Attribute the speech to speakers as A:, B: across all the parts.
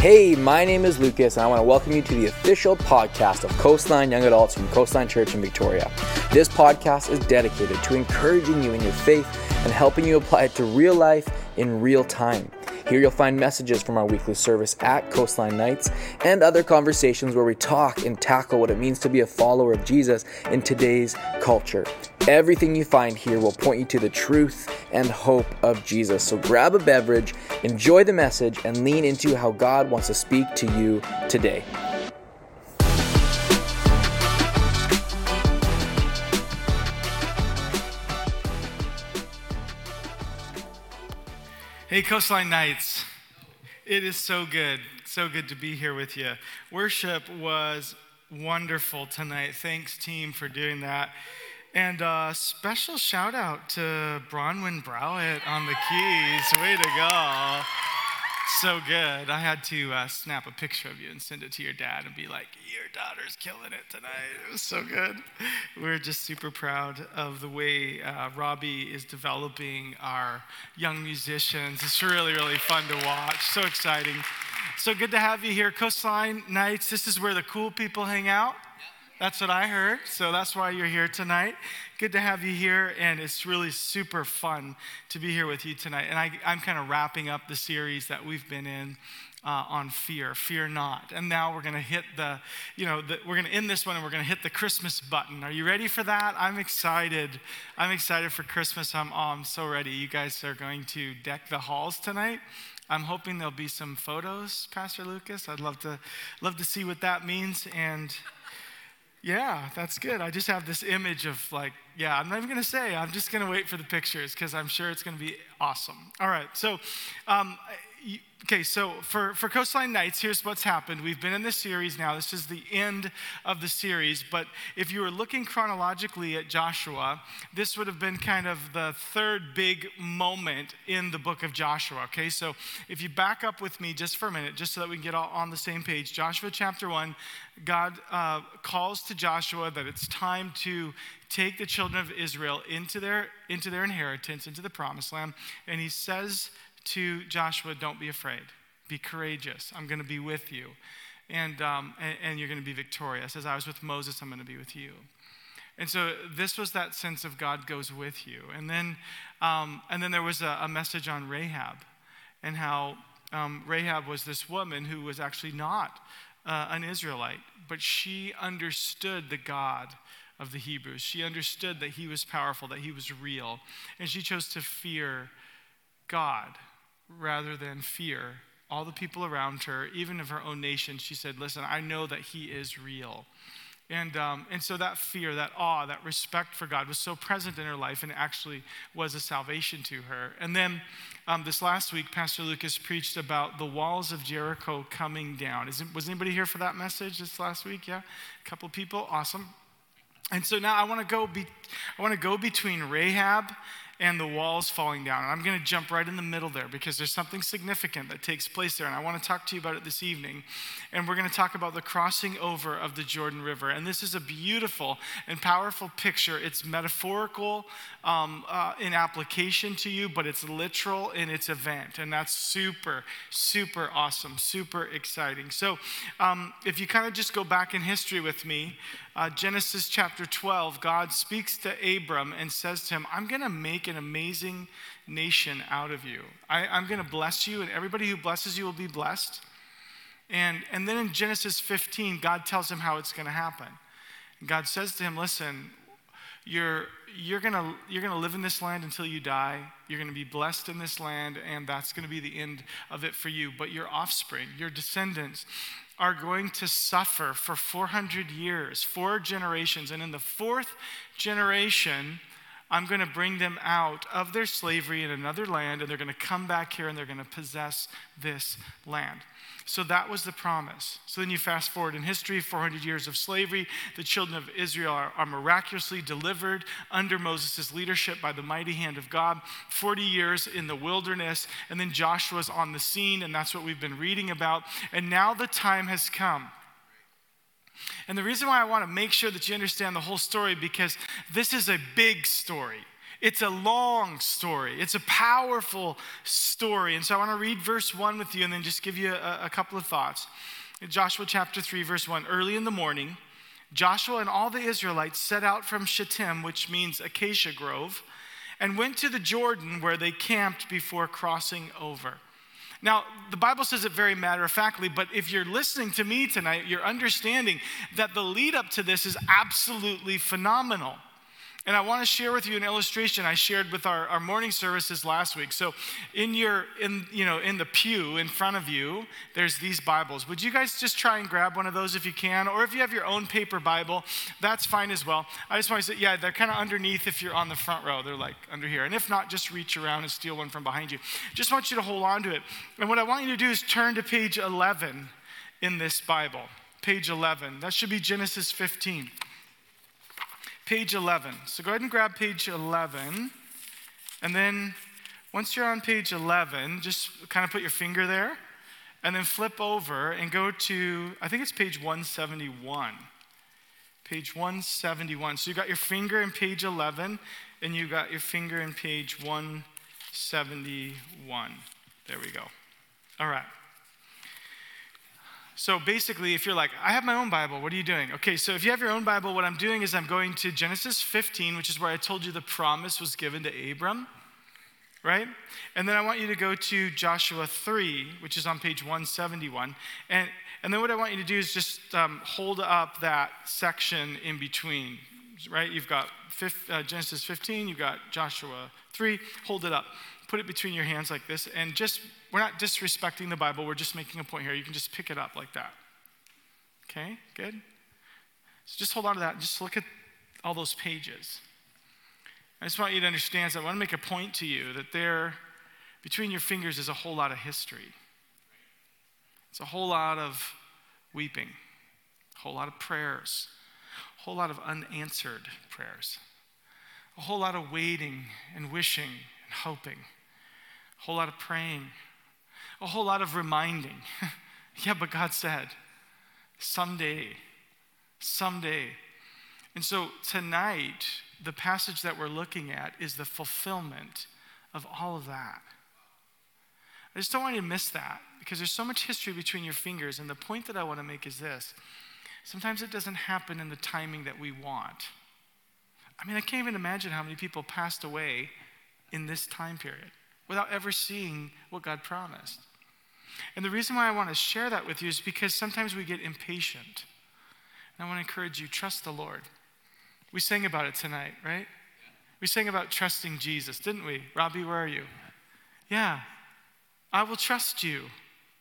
A: Hey, my name is Lucas, and I want to welcome you to the official podcast of Coastline Young Adults from Coastline Church in Victoria. This podcast is dedicated to encouraging you in your faith and helping you apply it to real life in real time. Here you'll find messages from our weekly service at Coastline Nights and other conversations where we talk and tackle what it means to be a follower of Jesus in today's culture. Everything you find here will point you to the truth and hope of Jesus. So grab a beverage, enjoy the message, and lean into how God wants to speak to you today.
B: Hey, Coastline Nights. It is so good, so good to be here with you. Worship was wonderful tonight. Thanks, team, for doing that. And uh, special shout out to Bronwyn Browett on the keys. Way to go. So good. I had to uh, snap a picture of you and send it to your dad and be like, Your daughter's killing it tonight. It was so good. We're just super proud of the way uh, Robbie is developing our young musicians. It's really, really fun to watch. So exciting. So good to have you here. Coastline Nights, this is where the cool people hang out. That's what I heard. So that's why you're here tonight. Good to have you here. And it's really super fun to be here with you tonight. And I, am kind of wrapping up the series that we've been in uh, on fear, fear not. And now we're going to hit the, you know, the, we're going to end this one and we're going to hit the Christmas button. Are you ready for that? I'm excited. I'm excited for Christmas. I'm, oh, I'm so ready. You guys are going to deck the halls tonight. I'm hoping there'll be some photos, Pastor Lucas. I'd love to, love to see what that means. And yeah, that's good. I just have this image of like, yeah, I'm not even going to say. I'm just going to wait for the pictures because I'm sure it's going to be awesome. All right. So, um, okay, so for, for Coastline Nights, here's what's happened. We've been in this series now. This is the end of the series. But if you were looking chronologically at Joshua, this would have been kind of the third big moment in the book of Joshua. Okay, so if you back up with me just for a minute, just so that we can get all on the same page, Joshua chapter 1, God uh, calls to Joshua that it's time to take the children of Israel into their, into their inheritance, into the promised land. And he says, to Joshua, don't be afraid. Be courageous. I'm going to be with you. And, um, and, and, you're going to be victorious. As I was with Moses, I'm going to be with you. And so this was that sense of God goes with you. And then, um, and then there was a, a, message on Rahab and how um, Rahab was this woman who was actually not uh, an Israelite, but she understood the God of the Hebrews. She understood that he was powerful, that he was real. And she chose to fear God rather than fear all the people around her, even of her own nation. She said, Listen, I know that He is real. And, um, and so that fear, that awe, that respect for God was so present in her life and actually was a salvation to her. And then um, this last week, Pastor Lucas preached about the walls of Jericho coming down. Is, was anybody here for that message this last week? Yeah? A couple people? Awesome. And so now I want to go be, I want to go between Rahab and the walls falling down. And I'm going to jump right in the middle there because there's something significant that takes place there. And I want to talk to you about it this evening. And we're going to talk about the crossing over of the Jordan River. And this is a beautiful and powerful picture. It's metaphorical um, uh, in application to you, but it's literal in its event. And that's super, super awesome, super exciting. So um, if you kind of just go back in history with me, uh, Genesis chapter 12, God speaks to Abram and says to him, I'm going to make an amazing nation out of you. I, I'm going to bless you, and everybody who blesses you will be blessed. And, and then in Genesis 15, God tells him how it's going to happen. God says to him, Listen, you're, you're going you're gonna live in this land until you die. You're going to be blessed in this land, and that's going to be the end of it for you. But your offspring, your descendants, are going to suffer for 400 years, four generations. And in the fourth generation, I'm going to bring them out of their slavery in another land, and they're going to come back here and they're going to possess this land. So that was the promise. So then you fast forward in history 400 years of slavery. The children of Israel are, are miraculously delivered under Moses' leadership by the mighty hand of God. 40 years in the wilderness, and then Joshua's on the scene, and that's what we've been reading about. And now the time has come. And the reason why I want to make sure that you understand the whole story because this is a big story. It's a long story. It's a powerful story. And so I want to read verse 1 with you and then just give you a, a couple of thoughts. In Joshua chapter 3, verse 1 Early in the morning, Joshua and all the Israelites set out from Shittim, which means acacia grove, and went to the Jordan where they camped before crossing over. Now, the Bible says it very matter of factly, but if you're listening to me tonight, you're understanding that the lead up to this is absolutely phenomenal. And I want to share with you an illustration I shared with our, our morning services last week. So in your in you know in the pew in front of you, there's these Bibles. Would you guys just try and grab one of those if you can? Or if you have your own paper Bible, that's fine as well. I just want to say, yeah, they're kind of underneath if you're on the front row. They're like under here. And if not, just reach around and steal one from behind you. Just want you to hold on to it. And what I want you to do is turn to page 11 in this Bible. Page 11. That should be Genesis 15 page 11. So go ahead and grab page 11. And then once you're on page 11, just kind of put your finger there and then flip over and go to, I think it's page 171. Page 171. So you got your finger in page 11 and you got your finger in page 171. There we go. All right. So basically, if you're like, I have my own Bible, what are you doing? Okay, so if you have your own Bible, what I'm doing is I'm going to Genesis 15, which is where I told you the promise was given to Abram, right? And then I want you to go to Joshua 3, which is on page 171. And, and then what I want you to do is just um, hold up that section in between, right? You've got fifth, uh, Genesis 15, you've got Joshua 3, hold it up. Put it between your hands like this, and just we're not disrespecting the Bible, we're just making a point here. You can just pick it up like that. Okay, good? So just hold on to that just look at all those pages. I just want you to understand, so I want to make a point to you that there, between your fingers, is a whole lot of history. It's a whole lot of weeping, a whole lot of prayers, a whole lot of unanswered prayers, a whole lot of waiting and wishing and hoping, a whole lot of praying a whole lot of reminding. yeah, but God said, someday, someday. And so tonight, the passage that we're looking at is the fulfillment of all of that. I just don't want you to miss that because there's so much history between your fingers. And the point that I want to make is this sometimes it doesn't happen in the timing that we want. I mean, I can't even imagine how many people passed away in this time period without ever seeing what God promised. And the reason why I want to share that with you is because sometimes we get impatient. And I want to encourage you trust the Lord. We sang about it tonight, right? We sang about trusting Jesus, didn't we? Robbie, where are you? Yeah. I will trust you,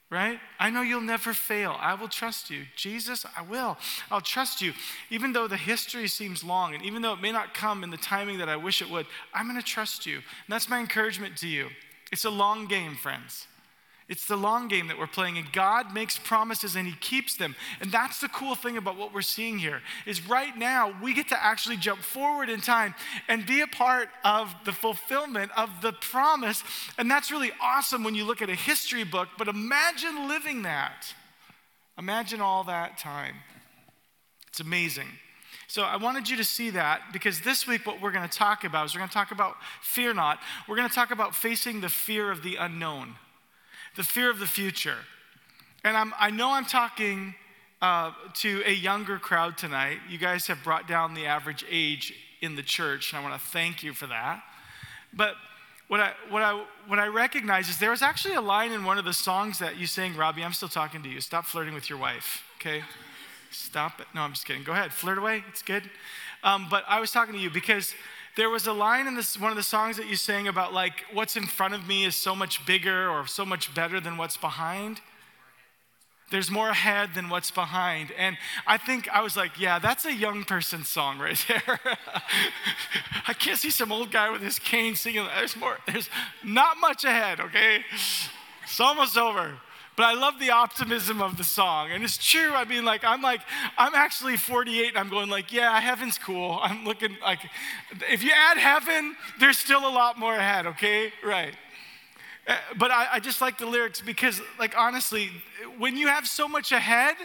B: right? I know you'll never fail. I will trust you. Jesus, I will. I'll trust you. Even though the history seems long and even though it may not come in the timing that I wish it would, I'm going to trust you. And that's my encouragement to you. It's a long game, friends. It's the long game that we're playing, and God makes promises and He keeps them. And that's the cool thing about what we're seeing here is right now we get to actually jump forward in time and be a part of the fulfillment of the promise. And that's really awesome when you look at a history book, but imagine living that. Imagine all that time. It's amazing. So I wanted you to see that because this week what we're going to talk about is we're going to talk about fear not. We're going to talk about facing the fear of the unknown the fear of the future. And I'm, I know I'm talking uh, to a younger crowd tonight. You guys have brought down the average age in the church, and I want to thank you for that. But what I, what, I, what I recognize is there was actually a line in one of the songs that you sang, Robbie. I'm still talking to you. Stop flirting with your wife, okay? Stop it. No, I'm just kidding. Go ahead, flirt away. It's good. Um, but I was talking to you because there was a line in this one of the songs that you sang about like what's in front of me is so much bigger or so much better than what's behind. There's more ahead than what's behind. And i think i was like yeah that's a young person song right there. I can't see some old guy with his cane singing there's more there's not much ahead okay? It's almost over but I love the optimism of the song. And it's true. I mean, like, I'm like, I'm actually 48 and I'm going like, yeah, heaven's cool. I'm looking like, if you add heaven, there's still a lot more ahead, okay? Right. Uh, but I, I just like the lyrics because, like, honestly, when you have so much ahead,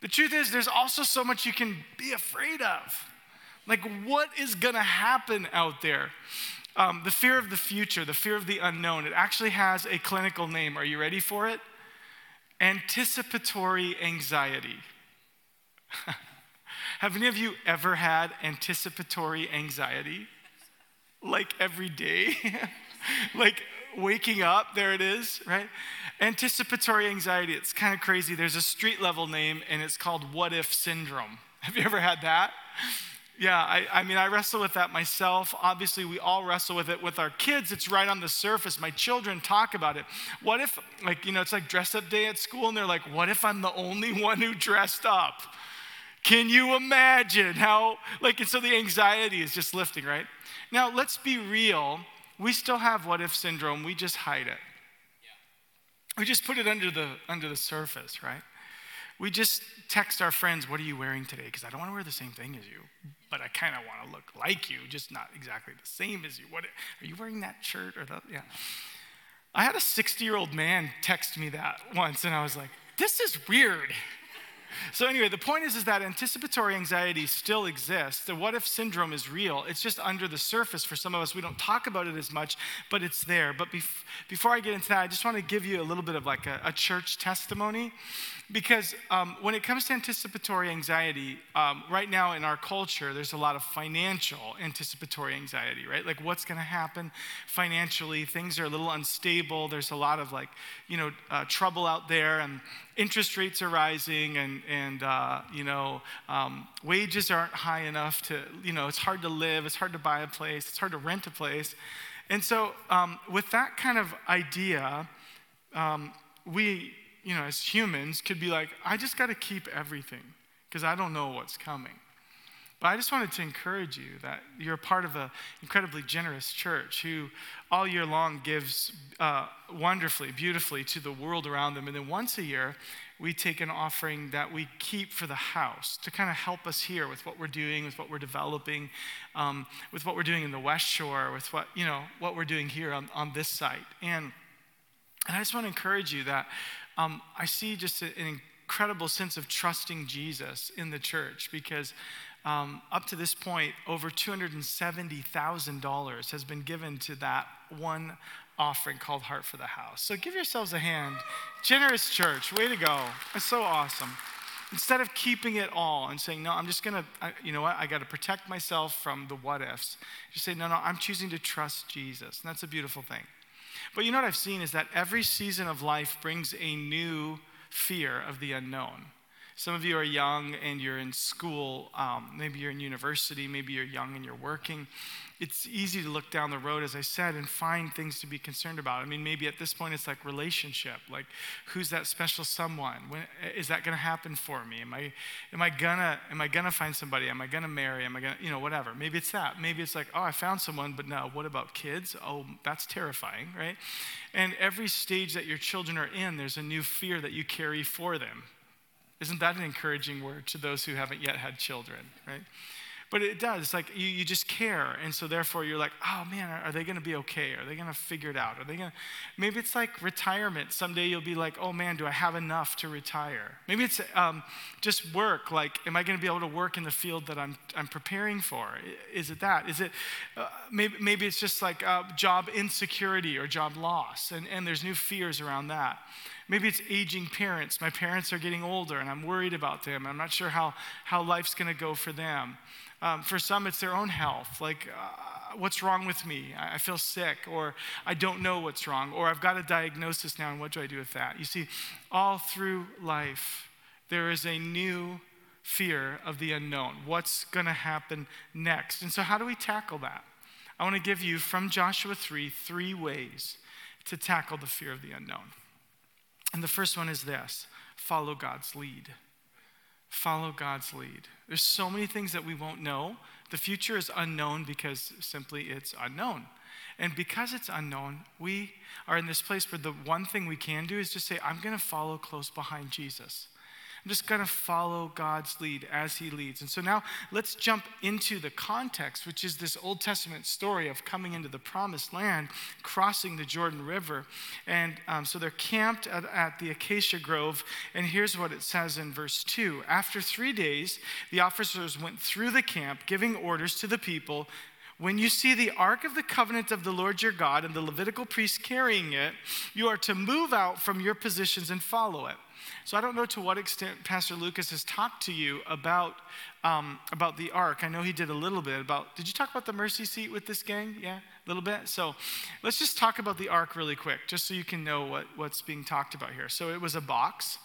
B: the truth is there's also so much you can be afraid of. Like, what is to happen out there? Um, the fear of the future, the fear of the unknown, it actually has a clinical name. Are you ready for it? Anticipatory anxiety. Have any of you ever had anticipatory anxiety? Like every day? like waking up, there it is, right? Anticipatory anxiety, it's kind of crazy. There's a street level name and it's called what if syndrome. Have you ever had that? Yeah, I, I, mean, I wrestle with that myself. Obviously, we all wrestle with it with our kids. It's right on the surface. My children talk about it. What if, like, you know, it's like dress up day at school, and they're like, what if I'm the only one who dressed up? Can you imagine how, like, and so the anxiety is just lifting, right? Now, let's be real. We still have what if syndrome, we just hide it. We just put it under the, under the surface, right? We just text our friends, What are you wearing today? Because I don't want to wear the same thing as you, but I kind of want to look like you, just not exactly the same as you. What are you wearing that shirt or that? Yeah. I had a 60 year old man text me that once, and I was like, This is weird. So anyway, the point is, is that anticipatory anxiety still exists. The what if syndrome is real. It's just under the surface for some of us. We don't talk about it as much, but it's there. But bef- before I get into that, I just want to give you a little bit of like a, a church testimony. Because um, when it comes to anticipatory anxiety, um, right now in our culture, there's a lot of financial anticipatory anxiety, right? Like what's going to happen financially? Things are a little unstable. There's a lot of like, you know, uh, trouble out there, and interest rates are rising, and and uh, you know, um, wages aren't high enough to, you know, it's hard to live, it's hard to buy a place, it's hard to rent a place, and so um, with that kind of idea, um, we you know, as humans, could be like, I just got to keep everything because I don't know what's coming. But I just wanted to encourage you that you're a part of an incredibly generous church who all year long gives uh, wonderfully, beautifully to the world around them. And then once a year, we take an offering that we keep for the house to kind of help us here with what we're doing, with what we're developing, um, with what we're doing in the West Shore, with what, you know, what we're doing here on, on this site. And, and I just want to encourage you that um, I see just an incredible sense of trusting Jesus in the church because um, up to this point, over $270,000 has been given to that one offering called Heart for the House. So give yourselves a hand. Generous church, way to go. It's so awesome. Instead of keeping it all and saying, no, I'm just gonna, you know what, I gotta protect myself from the what ifs, just say, no, no, I'm choosing to trust Jesus. And that's a beautiful thing. But you know what I've seen is that every season of life brings a new fear of the unknown. Some of you are young and you're in school, um, maybe you're in university, maybe you're young and you're working. It's easy to look down the road, as I said, and find things to be concerned about. I mean, maybe at this point it's like relationship, like who's that special someone? When, is that going to happen for me? Am I, am I gonna, am I gonna find somebody? Am I gonna marry? Am I gonna, you know, whatever. Maybe it's that. Maybe it's like, oh, I found someone, but no. What about kids? Oh, that's terrifying, right? And every stage that your children are in, there's a new fear that you carry for them isn't that an encouraging word to those who haven't yet had children, right? But it does. It's like you, you just care. And so therefore you're like, oh man, are, are they going to be okay? Are they going to figure it out? Are they to, maybe it's like retirement. Someday you'll be like, oh man, do I have enough to retire? Maybe it's um, just work. Like, am I going to be able to work in the field that I'm, I'm preparing for? Is it that? Is it, uh, maybe, maybe it's just like uh, job insecurity or job loss. And, and there's new fears around that. Maybe it's aging parents. My parents are getting older and I'm worried about them. I'm not sure how, how life's going to go for them. Um, for some, it's their own health. Like, uh, what's wrong with me? I, I feel sick, or I don't know what's wrong, or I've got a diagnosis now, and what do I do with that? You see, all through life, there is a new fear of the unknown. What's going to happen next? And so, how do we tackle that? I want to give you from Joshua 3 three ways to tackle the fear of the unknown. And the first one is this follow God's lead. Follow God's lead. There's so many things that we won't know. The future is unknown because simply it's unknown. And because it's unknown, we are in this place where the one thing we can do is just say, I'm going to follow close behind Jesus. I'm just going to follow God's lead as He leads. And so now let's jump into the context, which is this Old Testament story of coming into the promised land, crossing the Jordan River. And um, so they're camped at, at the Acacia Grove. And here's what it says in verse 2 After three days, the officers went through the camp, giving orders to the people when you see the Ark of the Covenant of the Lord your God and the Levitical priests carrying it, you are to move out from your positions and follow it. So I don't know to what extent Pastor Lucas has talked to you about, um, about the ark. I know he did a little bit about, did you talk about the mercy seat with this gang? Yeah, a little bit? So let's just talk about the ark really quick, just so you can know what, what's being talked about here. So it was a box.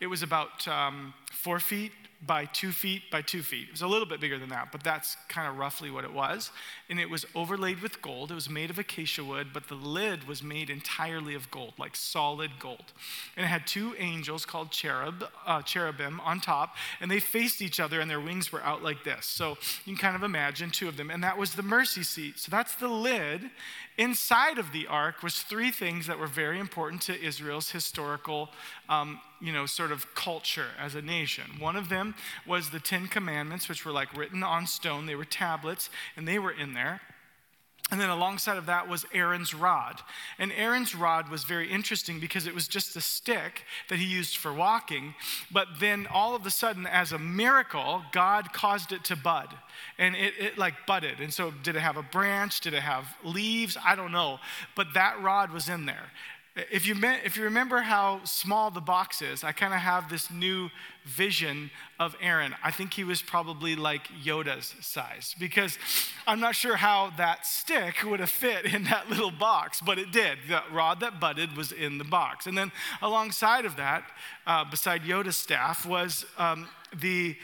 B: It was about um, four feet by two feet by two feet. It was a little bit bigger than that, but that's kind of roughly what it was. And it was overlaid with gold. It was made of acacia wood, but the lid was made entirely of gold, like solid gold. And it had two angels called cherub, uh, cherubim on top, and they faced each other, and their wings were out like this. So you can kind of imagine two of them. And that was the mercy seat. So that's the lid. Inside of the ark was three things that were very important to Israel's historical, um, you know, sort of culture as a nation. One of them was the Ten Commandments, which were like written on stone. They were tablets, and they were in there. And then alongside of that was Aaron's rod. And Aaron's rod was very interesting because it was just a stick that he used for walking. But then all of a sudden, as a miracle, God caused it to bud. And it, it like budded. And so, did it have a branch? Did it have leaves? I don't know. But that rod was in there. If you, if you remember how small the box is, I kind of have this new vision of Aaron. I think he was probably like Yoda's size because I'm not sure how that stick would have fit in that little box, but it did. The rod that budded was in the box. And then alongside of that, uh, beside Yoda's staff, was um, the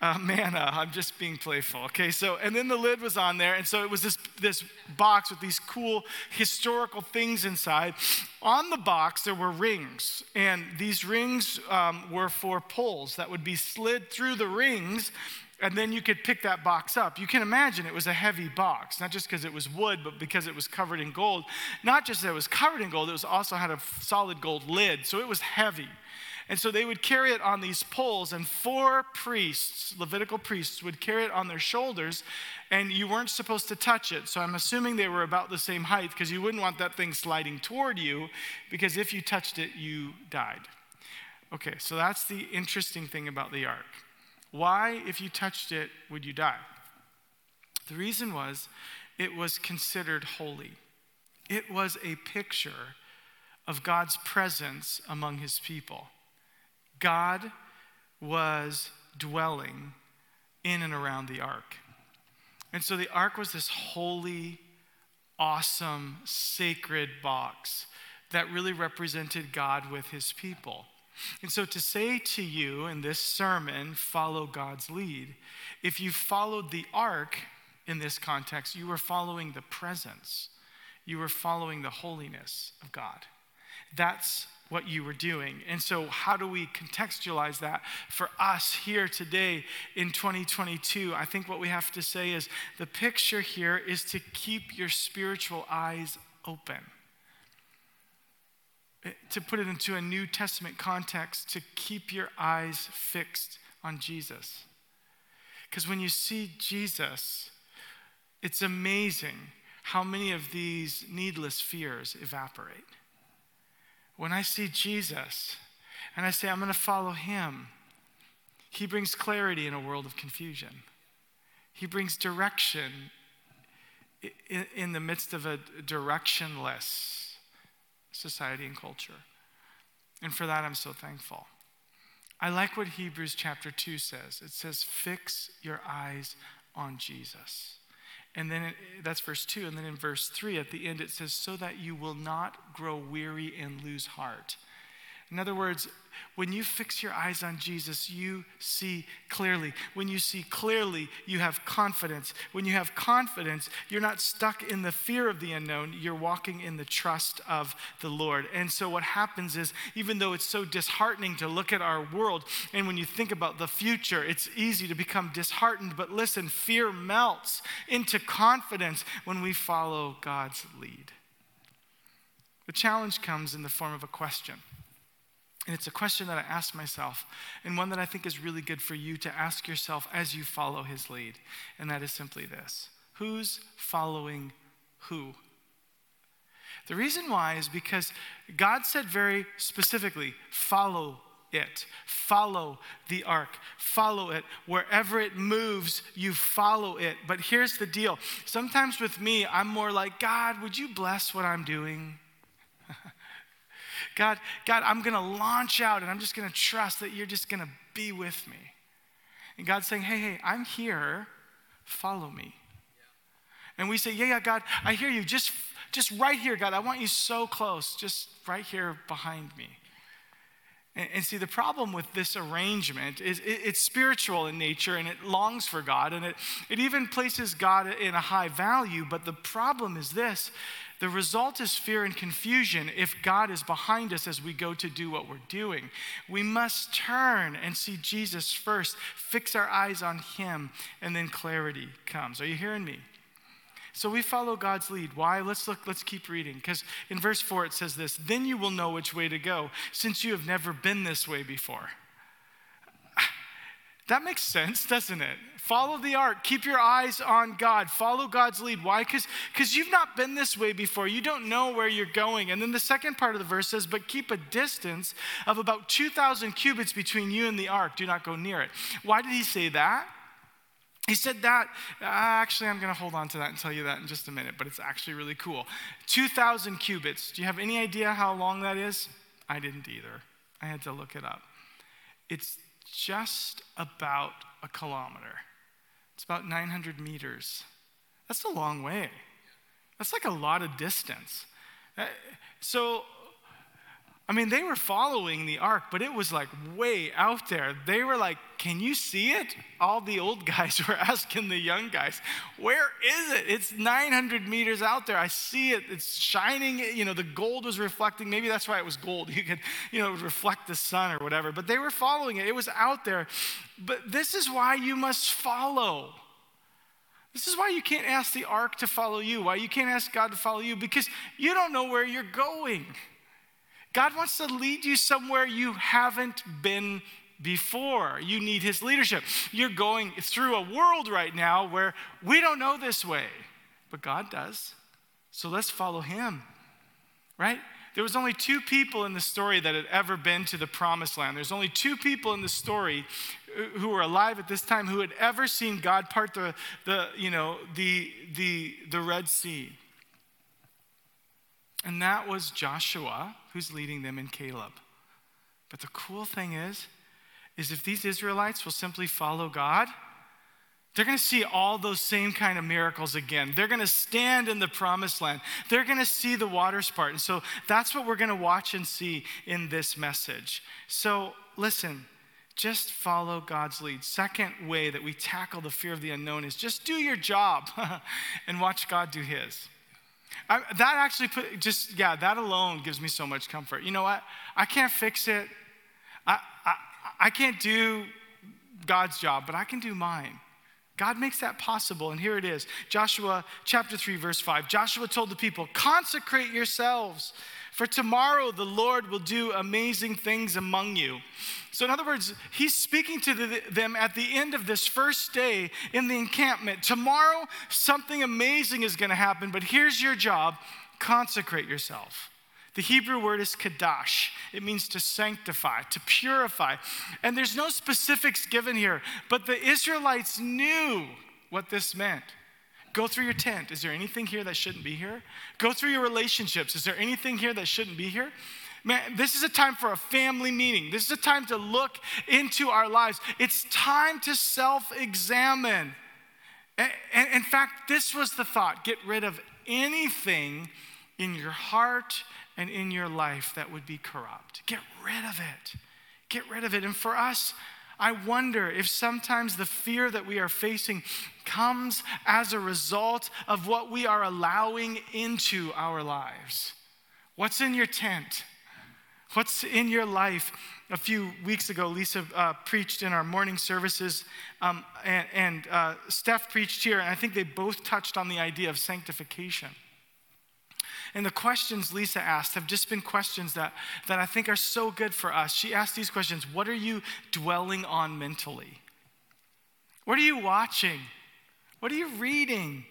B: uh, manna. I'm just being playful. Okay, so, and then the lid was on there. And so it was this, this box with these cool historical things inside. On the box, there were rings. And these rings um, were for poles that would be slid through the rings. And then you could pick that box up. You can imagine it was a heavy box, not just because it was wood, but because it was covered in gold. Not just that it was covered in gold, it was also had a solid gold lid, so it was heavy. And so they would carry it on these poles, and four priests, Levitical priests, would carry it on their shoulders, and you weren't supposed to touch it. So I'm assuming they were about the same height because you wouldn't want that thing sliding toward you, because if you touched it, you died. Okay, so that's the interesting thing about the ark. Why, if you touched it, would you die? The reason was it was considered holy. It was a picture of God's presence among his people. God was dwelling in and around the ark. And so the ark was this holy, awesome, sacred box that really represented God with his people. And so to say to you in this sermon, follow God's lead, if you followed the ark in this context, you were following the presence, you were following the holiness of God. That's what you were doing. And so, how do we contextualize that for us here today in 2022? I think what we have to say is the picture here is to keep your spiritual eyes open. Eh, to put it into a New Testament context, to keep your eyes fixed on Jesus. Because when you see Jesus, it's amazing how many of these needless fears evaporate when I see Jesus and I say, I'm going to follow him, he brings clarity in a world of confusion. He brings direction in, in the midst of a directionless society and culture. And for that, I'm so thankful. I like what Hebrews chapter 2 says it says, Fix your eyes on Jesus. And then it, that's verse 2. And then in verse 3 at the end, it says, So that you will not grow weary and lose heart. In other words, when you fix your eyes on Jesus, you see clearly. When you see clearly, you have confidence. When you have confidence, you're not stuck in the fear of the unknown, you're walking in the trust of the Lord. And so, what happens is, even though it's so disheartening to look at our world, and when you think about the future, it's easy to become disheartened. But listen, fear melts into confidence when we follow God's lead. The challenge comes in the form of a question. And it's a question that I ask myself, and one that I think is really good for you to ask yourself as you follow his lead. And that is simply this Who's following who? The reason why is because God said very specifically, follow it. Follow the ark. Follow it. Wherever it moves, you follow it. But here's the deal sometimes with me, I'm more like, God, would you bless what I'm doing? God, God, I'm going to launch out and I'm just going to trust that you're just going to be with me. And God's saying, hey, hey, I'm here. Follow me. And we say, yeah, yeah, God, I hear you. Just, just right here, God. I want you so close, just right here behind me. And, and see, the problem with this arrangement is it, it's spiritual in nature and it longs for God and it, it even places God in a high value. But the problem is this the result is fear and confusion if God is behind us as we go to do what we're doing. We must turn and see Jesus first, fix our eyes on Him, and then clarity comes. Are you hearing me? So we follow God's lead. Why? Let's look, let's keep reading. Because in verse 4 it says this Then you will know which way to go, since you have never been this way before. That makes sense, doesn't it? Follow the ark. Keep your eyes on God. Follow God's lead. Why? Because you've not been this way before. You don't know where you're going. And then the second part of the verse says, But keep a distance of about 2,000 cubits between you and the ark. Do not go near it. Why did he say that? He said that, uh, actually, I'm going to hold on to that and tell you that in just a minute, but it's actually really cool. 2,000 cubits. Do you have any idea how long that is? I didn't either. I had to look it up. It's just about a kilometer, it's about 900 meters. That's a long way. That's like a lot of distance. Uh, so, I mean, they were following the ark, but it was like way out there. They were like, Can you see it? All the old guys were asking the young guys, Where is it? It's 900 meters out there. I see it. It's shining. You know, the gold was reflecting. Maybe that's why it was gold. You could, you know, reflect the sun or whatever. But they were following it. It was out there. But this is why you must follow. This is why you can't ask the ark to follow you, why you can't ask God to follow you, because you don't know where you're going. God wants to lead you somewhere you haven't been before. You need His leadership. You're going through a world right now where we don't know this way, but God does. So let's follow Him, right? There was only two people in the story that had ever been to the promised land. There's only two people in the story uh, who were alive at this time who had ever seen God part the, the you know, the, the, the Red Sea. And that was Joshua, who's leading them, and Caleb. But the cool thing is, is if these Israelites will simply follow God, they're going to see all those same kind of miracles again. They're going to stand in the promised land. They're going to see the waters part. And so that's what we're going to watch and see in this message. So listen, just follow God's lead. Second way that we tackle the fear of the unknown is just do your job and watch God do his. I, that actually put, just, yeah, that alone gives me so much comfort. You know what? I can't fix it. I, I, I can't do God's job, but I can do mine. God makes that possible, and here it is Joshua chapter 3, verse 5. Joshua told the people, Consecrate yourselves, for tomorrow the Lord will do amazing things among you. So, in other words, he's speaking to the, them at the end of this first day in the encampment. Tomorrow, something amazing is going to happen, but here's your job consecrate yourself. The Hebrew word is kadash. It means to sanctify, to purify. And there's no specifics given here, but the Israelites knew what this meant. Go through your tent. Is there anything here that shouldn't be here? Go through your relationships. Is there anything here that shouldn't be here? Man, this is a time for a family meeting. This is a time to look into our lives. It's time to self examine. And in fact, this was the thought get rid of anything in your heart and in your life that would be corrupt. Get rid of it. Get rid of it. And for us, I wonder if sometimes the fear that we are facing comes as a result of what we are allowing into our lives. What's in your tent? What's in your life? A few weeks ago, Lisa uh, preached in our morning services, um, and, and uh, Steph preached here, and I think they both touched on the idea of sanctification. And the questions Lisa asked have just been questions that, that I think are so good for us. She asked these questions What are you dwelling on mentally? What are you watching? What are you reading?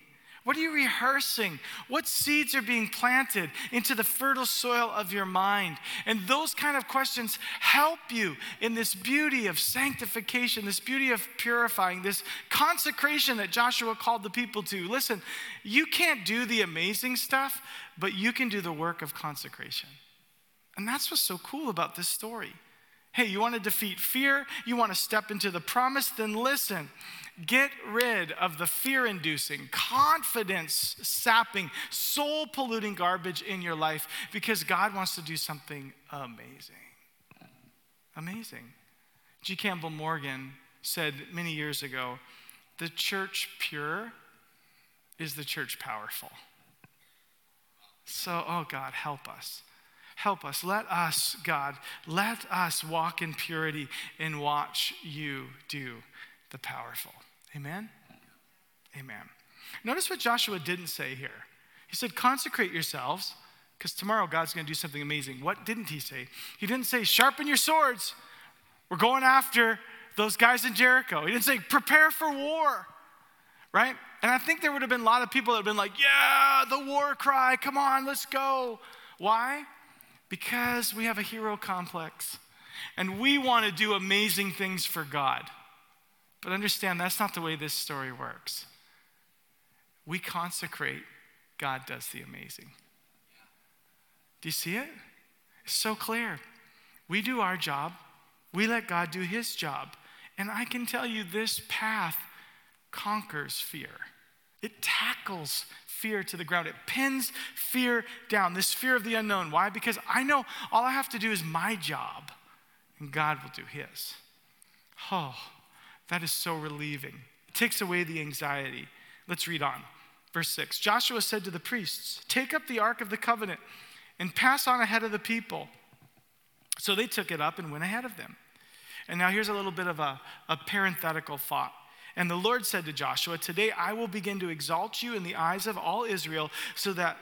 B: What are you rehearsing? What seeds are being planted into the fertile soil of your mind? And those kind of questions help you in this beauty of sanctification, this beauty of purifying, this consecration that Joshua called the people to. Listen, you can't do the amazing stuff, but you can do the work of consecration. And that's what's so cool about this story. Hey, you want to defeat fear? You want to step into the promise? Then listen. Get rid of the fear inducing, confidence sapping, soul polluting garbage in your life because God wants to do something amazing. Amazing. G. Campbell Morgan said many years ago the church pure is the church powerful. So, oh God, help us. Help us. Let us, God, let us walk in purity and watch you do the powerful. Amen? Amen. Notice what Joshua didn't say here. He said, consecrate yourselves, because tomorrow God's going to do something amazing. What didn't he say? He didn't say, sharpen your swords. We're going after those guys in Jericho. He didn't say, prepare for war, right? And I think there would have been a lot of people that would have been like, yeah, the war cry, come on, let's go. Why? Because we have a hero complex and we want to do amazing things for God. But understand that's not the way this story works. We consecrate, God does the amazing. Do you see it? It's so clear. We do our job, we let God do his job. And I can tell you this path conquers fear. It tackles fear to the ground. It pins fear down, this fear of the unknown. Why? Because I know all I have to do is my job, and God will do his. Oh, that is so relieving. It takes away the anxiety. Let's read on. Verse 6 Joshua said to the priests, Take up the ark of the covenant and pass on ahead of the people. So they took it up and went ahead of them. And now here's a little bit of a, a parenthetical thought. And the Lord said to Joshua, Today I will begin to exalt you in the eyes of all Israel, so that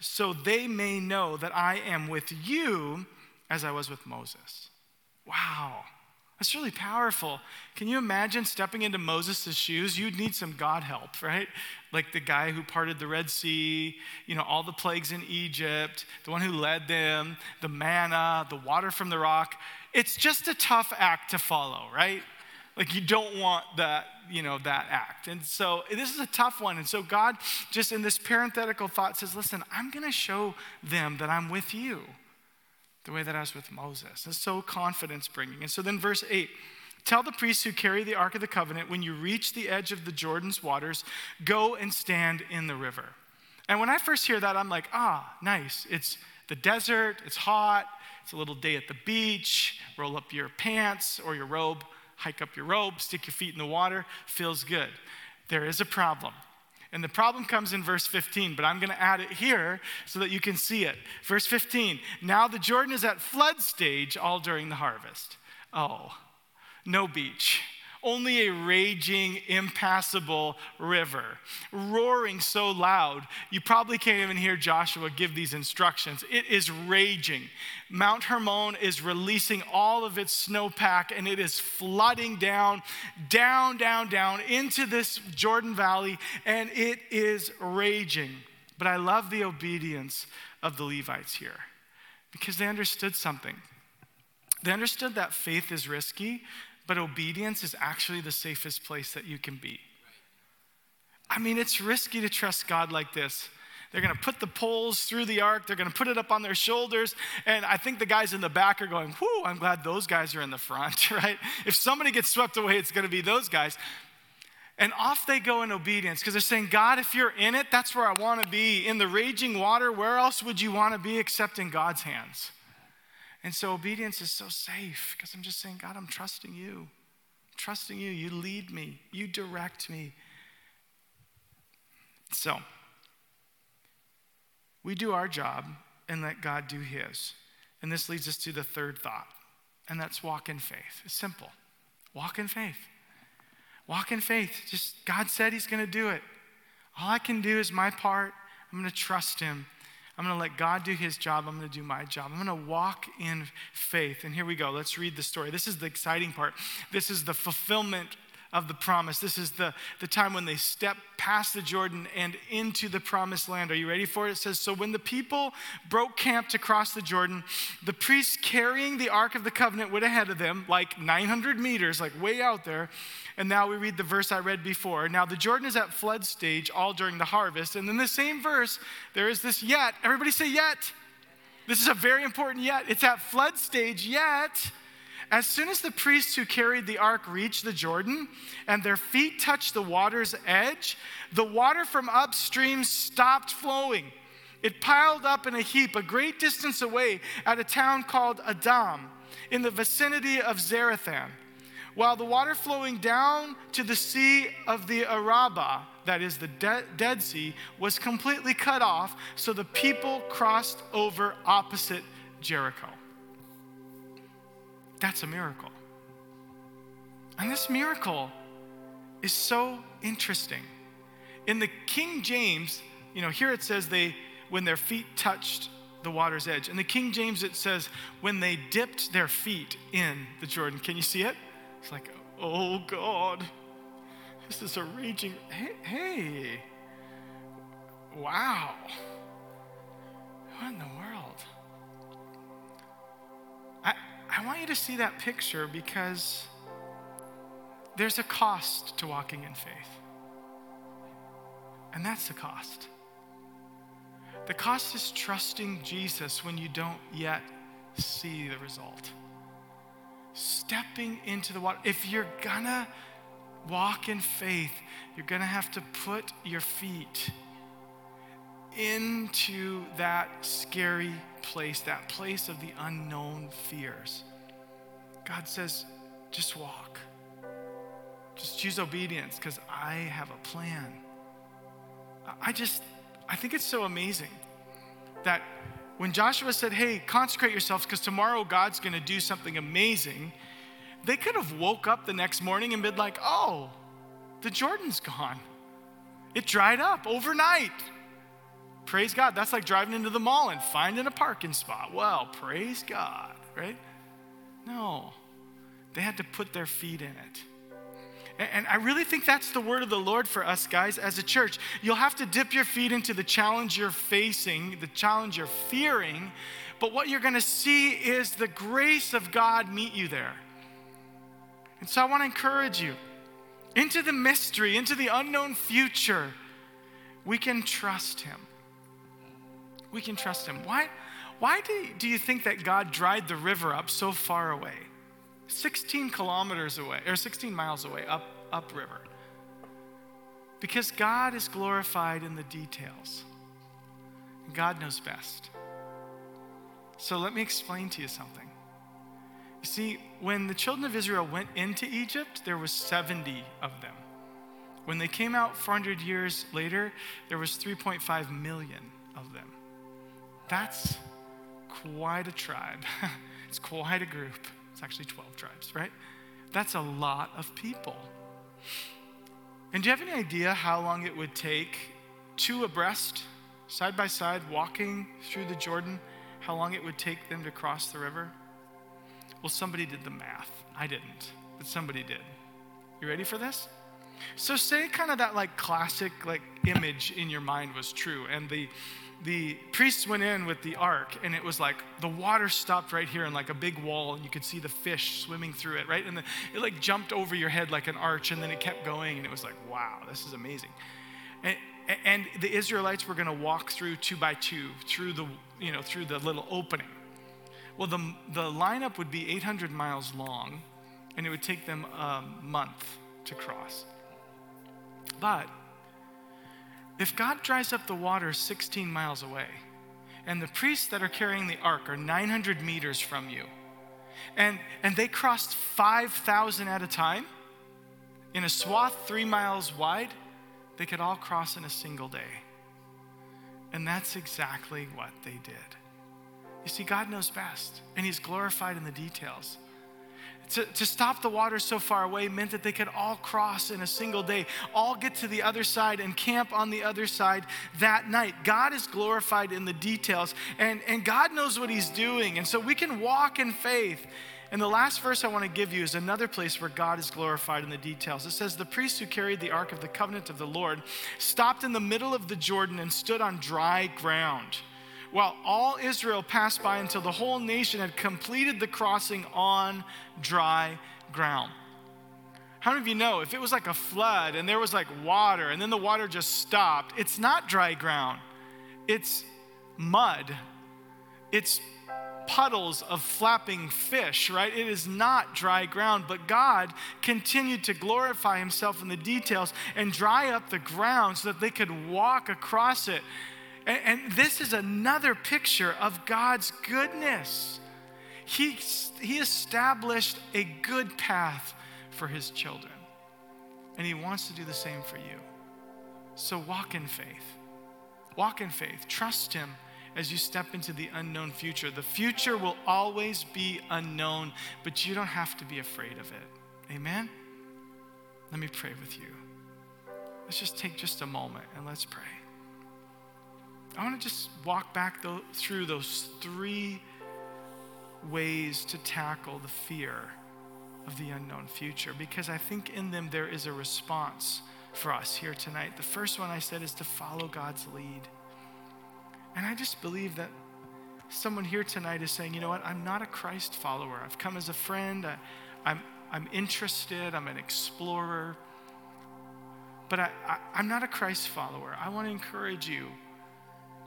B: so they may know that I am with you as I was with Moses. Wow. That's really powerful. Can you imagine stepping into Moses' shoes? You'd need some God help, right? Like the guy who parted the Red Sea, you know, all the plagues in Egypt, the one who led them, the manna, the water from the rock. It's just a tough act to follow, right? Like you don't want that, you know, that act. And so this is a tough one. And so God just in this parenthetical thought says, listen, I'm going to show them that I'm with you the way that I was with Moses. It's so confidence bringing. And so then, verse 8 tell the priests who carry the Ark of the Covenant, when you reach the edge of the Jordan's waters, go and stand in the river. And when I first hear that, I'm like, ah, nice. It's the desert, it's hot, it's a little day at the beach, roll up your pants or your robe, hike up your robe, stick your feet in the water, feels good. There is a problem. And the problem comes in verse 15, but I'm going to add it here so that you can see it. Verse 15 Now the Jordan is at flood stage all during the harvest. Oh, no beach only a raging, impassable river, roaring so loud, you probably can't even hear Joshua give these instructions. It is raging. Mount Hermon is releasing all of its snowpack and it is flooding down, down, down, down into this Jordan Valley, and it is raging. But I love the obedience of the Levites here because they understood something. They understood that faith is risky, but obedience is actually the safest place that you can be. I mean, it's risky to trust God like this. They're to put the poles through the ark. They're to put it up on their shoulders. And I think the guys in the back are going, whoo, I'm glad those guys are in the front, right? If somebody gets swept away, it's to be those guys. And off they go in obedience because they're saying, God, if you're in it, that's where I want to be. In the raging water, where else would you want to be except in God's hands? And so obedience is so safe because I'm just saying, God, I'm trusting you. I'm trusting you. You lead me, you direct me. So, we do our job and let God do his. And this leads us to the third thought, and that's walk in faith. It's simple. Walk in faith. Walk in faith. Just God said he's going to do it. All I can do is my part. I'm going to trust him. I'm going to let God do his job. I'm going to do my job. I'm going to walk in faith. And here we go. Let's read the story. This is the exciting part. This is the fulfillment of the promise. This is the, the time when they step past the Jordan and into the promised land. Are you ready for it? It says So when the people broke camp to cross the Jordan, the priests carrying the Ark of the Covenant went ahead of them, like 900 meters, like way out there. And now we read the verse I read before. Now the Jordan is at flood stage all during the harvest. And in the same verse, there is this yet. Everybody say yet. This is a very important yet. It's at flood stage yet as soon as the priests who carried the ark reached the Jordan and their feet touched the water's edge, the water from upstream stopped flowing. It piled up in a heap a great distance away at a town called Adam in the vicinity of Zarethan, while the water flowing down to the Sea of the Araba, that is the De- Dead Sea, was completely cut off, so the people crossed over opposite Jericho. That's a miracle. And this miracle is so interesting. In the King James, you know, here it says they, when their feet touched the water's edge. In the King James, it says when they dipped their feet in the Jordan. Can you see it? It's like, oh God, this is a raging, hey, hey, wow. What in the world? I, want you to see that picture because there's a cost to walking in faith. And that's the cost. The cost is trusting Jesus when you don't yet see the result. Stepping into the water. If you're gonna walk in faith, you're gonna have to put your feet into that scary place, that place of the unknown fears. God says, just walk. Just choose obedience because I have a plan. I just, I think it's so amazing that when Joshua said, hey, consecrate yourselves because tomorrow God's going to do something amazing, they could have woke up the next morning and been like, oh, the Jordan's gone. It dried up overnight. Praise God. That's like driving into the mall and finding a parking spot. Well, praise God, right? No, they had to put their feet in it. And I really think that's the word of the Lord for us guys as a church. You'll have to dip your feet into the challenge you're facing, the challenge you're fearing, but what you're gonna see is the grace of God meet you there. And so I wanna encourage you into the mystery, into the unknown future, we can trust Him we can trust him. Why, why do, do you think that God dried the river up so far away? 16 kilometers away, or 16 miles away, up, upriver. Because God is glorified in the details. God knows best. So let me explain to you something. You see, when the children of Israel went into Egypt, there was 70 of them. When they came out 400 years later, there was 3.5 million of them. That's quite a tribe. it's quite a group. It's actually 12 tribes, right? That's a lot of people. And do you have any idea how long it would take two abreast, side by side, walking through the Jordan, how long it would take them to cross the river? Well, somebody did the math. I didn't, but somebody did. You ready for this? So say kind of that like classic like image in your mind was true and the the priests went in with the ark and it was like the water stopped right here in like a big wall and you could see the fish swimming through it right? And the, it like jumped over your head like an arch and then it kept going and it was like wow this is amazing. And, and the israelites were going to walk through two by two through the you know through the little opening. Well the, the lineup would be 800 miles long and it would take them a month to cross. But if God dries up the water 16 miles away, and the priests that are carrying the ark are 900 meters from you, and, and they crossed 5,000 at a time in a swath three miles wide, they could all cross in a single day. And that's exactly what they did. You see, God knows best, and He's glorified in the details. To, to stop the water so far away meant that they could all cross in a single day, all get to the other side and camp on the other side that night. God is glorified in the details, and, and God knows what He's doing. And so we can walk in faith. And the last verse I want to give you is another place where God is glorified in the details. It says, The priest who carried the ark of the covenant of the Lord stopped in the middle of the Jordan and stood on dry ground while all Israel passed by until the whole nation had completed the crossing on dry ground. How many of you know if it was like a flood and there was like water and then the water just stopped, it's not dry ground, it's mud, it's puddles of flapping fish, right? It is not dry ground, but God continued to glorify Himself in the details and dry up the ground so that they could walk across it. And, and this is another picture of God's goodness. He, he established a good path for his children, and he wants to do the same for you. So walk in faith. Walk in faith. Trust him as you step into the unknown future. The future will always be unknown, but you don't have to be afraid of it. Amen? Let me pray with you. Let's just take just a moment and let's pray. I want to just walk back through those three ways to tackle the fear of the unknown future because I think in them there is a response for us here tonight. The first one I said is to follow God's lead. And I just believe that someone here tonight is saying, you know what, I'm not a Christ follower. I've come as a friend, I, I'm, I'm interested, I'm an explorer, but I, I, I'm not a Christ follower. I want to encourage you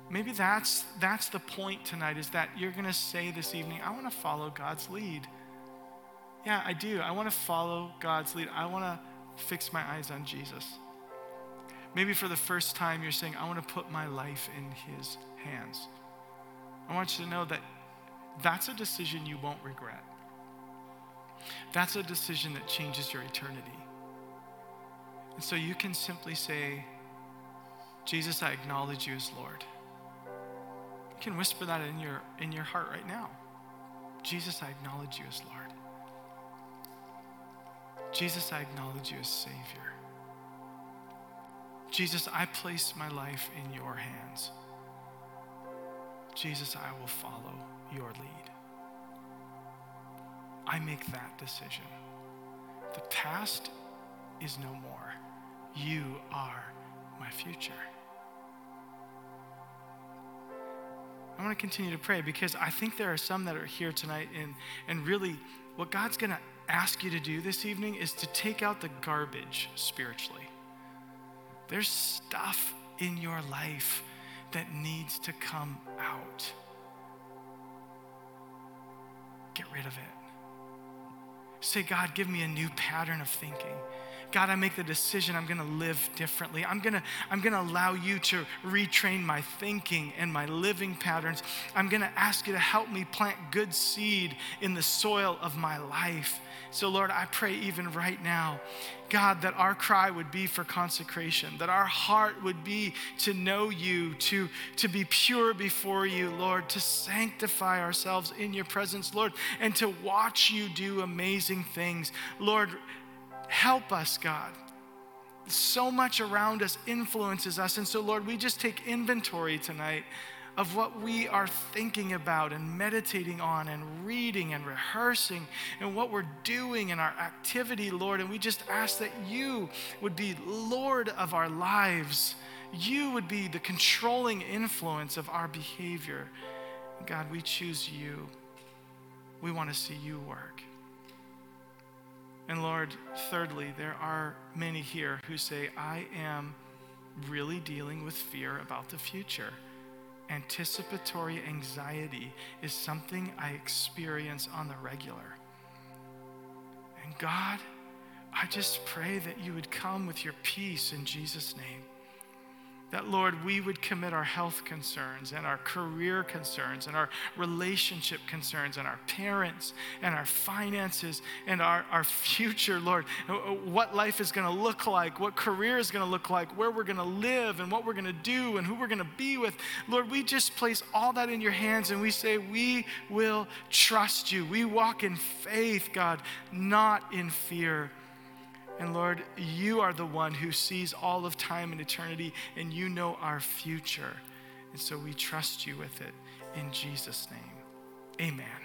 B: maybe that's that's the point tonight is that you're going to say this evening i want to follow god's lead. Yeah i do. I want to follow god's lead. I want to fix my eyes on jesus. Maybe for the first time you're saying i want to put my life in his hands. I want you to know that that's a decision you won't regret. That's a decision that changes your eternity. And so you can simply say jesus i acknowledge you as lord can whisper that in your, in your heart right now. Jesus, I acknowledge you as Lord. Jesus, I acknowledge you as Savior. Jesus, I place my life in your hands. Jesus, I will follow your lead. I make that decision. The past is no more. You are my future. I want to continue to pray because I think there are some that are here tonight, and, and really, what God's going to ask you to do this evening is to take out the garbage spiritually. There's stuff in your life that needs to come out. Get rid of it. Say, God, give me a new pattern of thinking. God, I make the decision I'm to live differently. I'm to I'm to allow you to retrain my thinking and my living patterns. I'm to ask you to help me plant good seed in the soil of my life. So, Lord, I pray even right now, God, that our cry would be for consecration, that our heart would be to know you, to, to be pure before you, Lord, to sanctify ourselves in your presence, Lord, and to watch you do amazing things. Lord, Help us, God. So much around us influences us. And so, Lord, we just take inventory tonight of what we are thinking about and meditating on and reading and rehearsing and what we're doing in our activity, Lord. And we just ask that you would be Lord of our lives. You would be the controlling influence of our behavior. God, we choose you. We want to see you work. And Lord, thirdly, there are many here who say, I am really dealing with fear about the future. Anticipatory anxiety is something I experience on the regular. And God, I just pray that you would come with your peace in Jesus' name. That, Lord, we would commit our health concerns and our career concerns and our relationship concerns and our parents and our finances and our, our future, Lord, uh, uh, what life is going to look like, what career is going to look like, where we're going to live and what we're going to do and who we're going to be with. Lord, we just place all that in your hands and we say, we will trust you. We walk in faith, God, not in fear. And Lord, you are the one who sees all of time and eternity, and you know our future. And so we trust you with it in Jesus' name. Amen.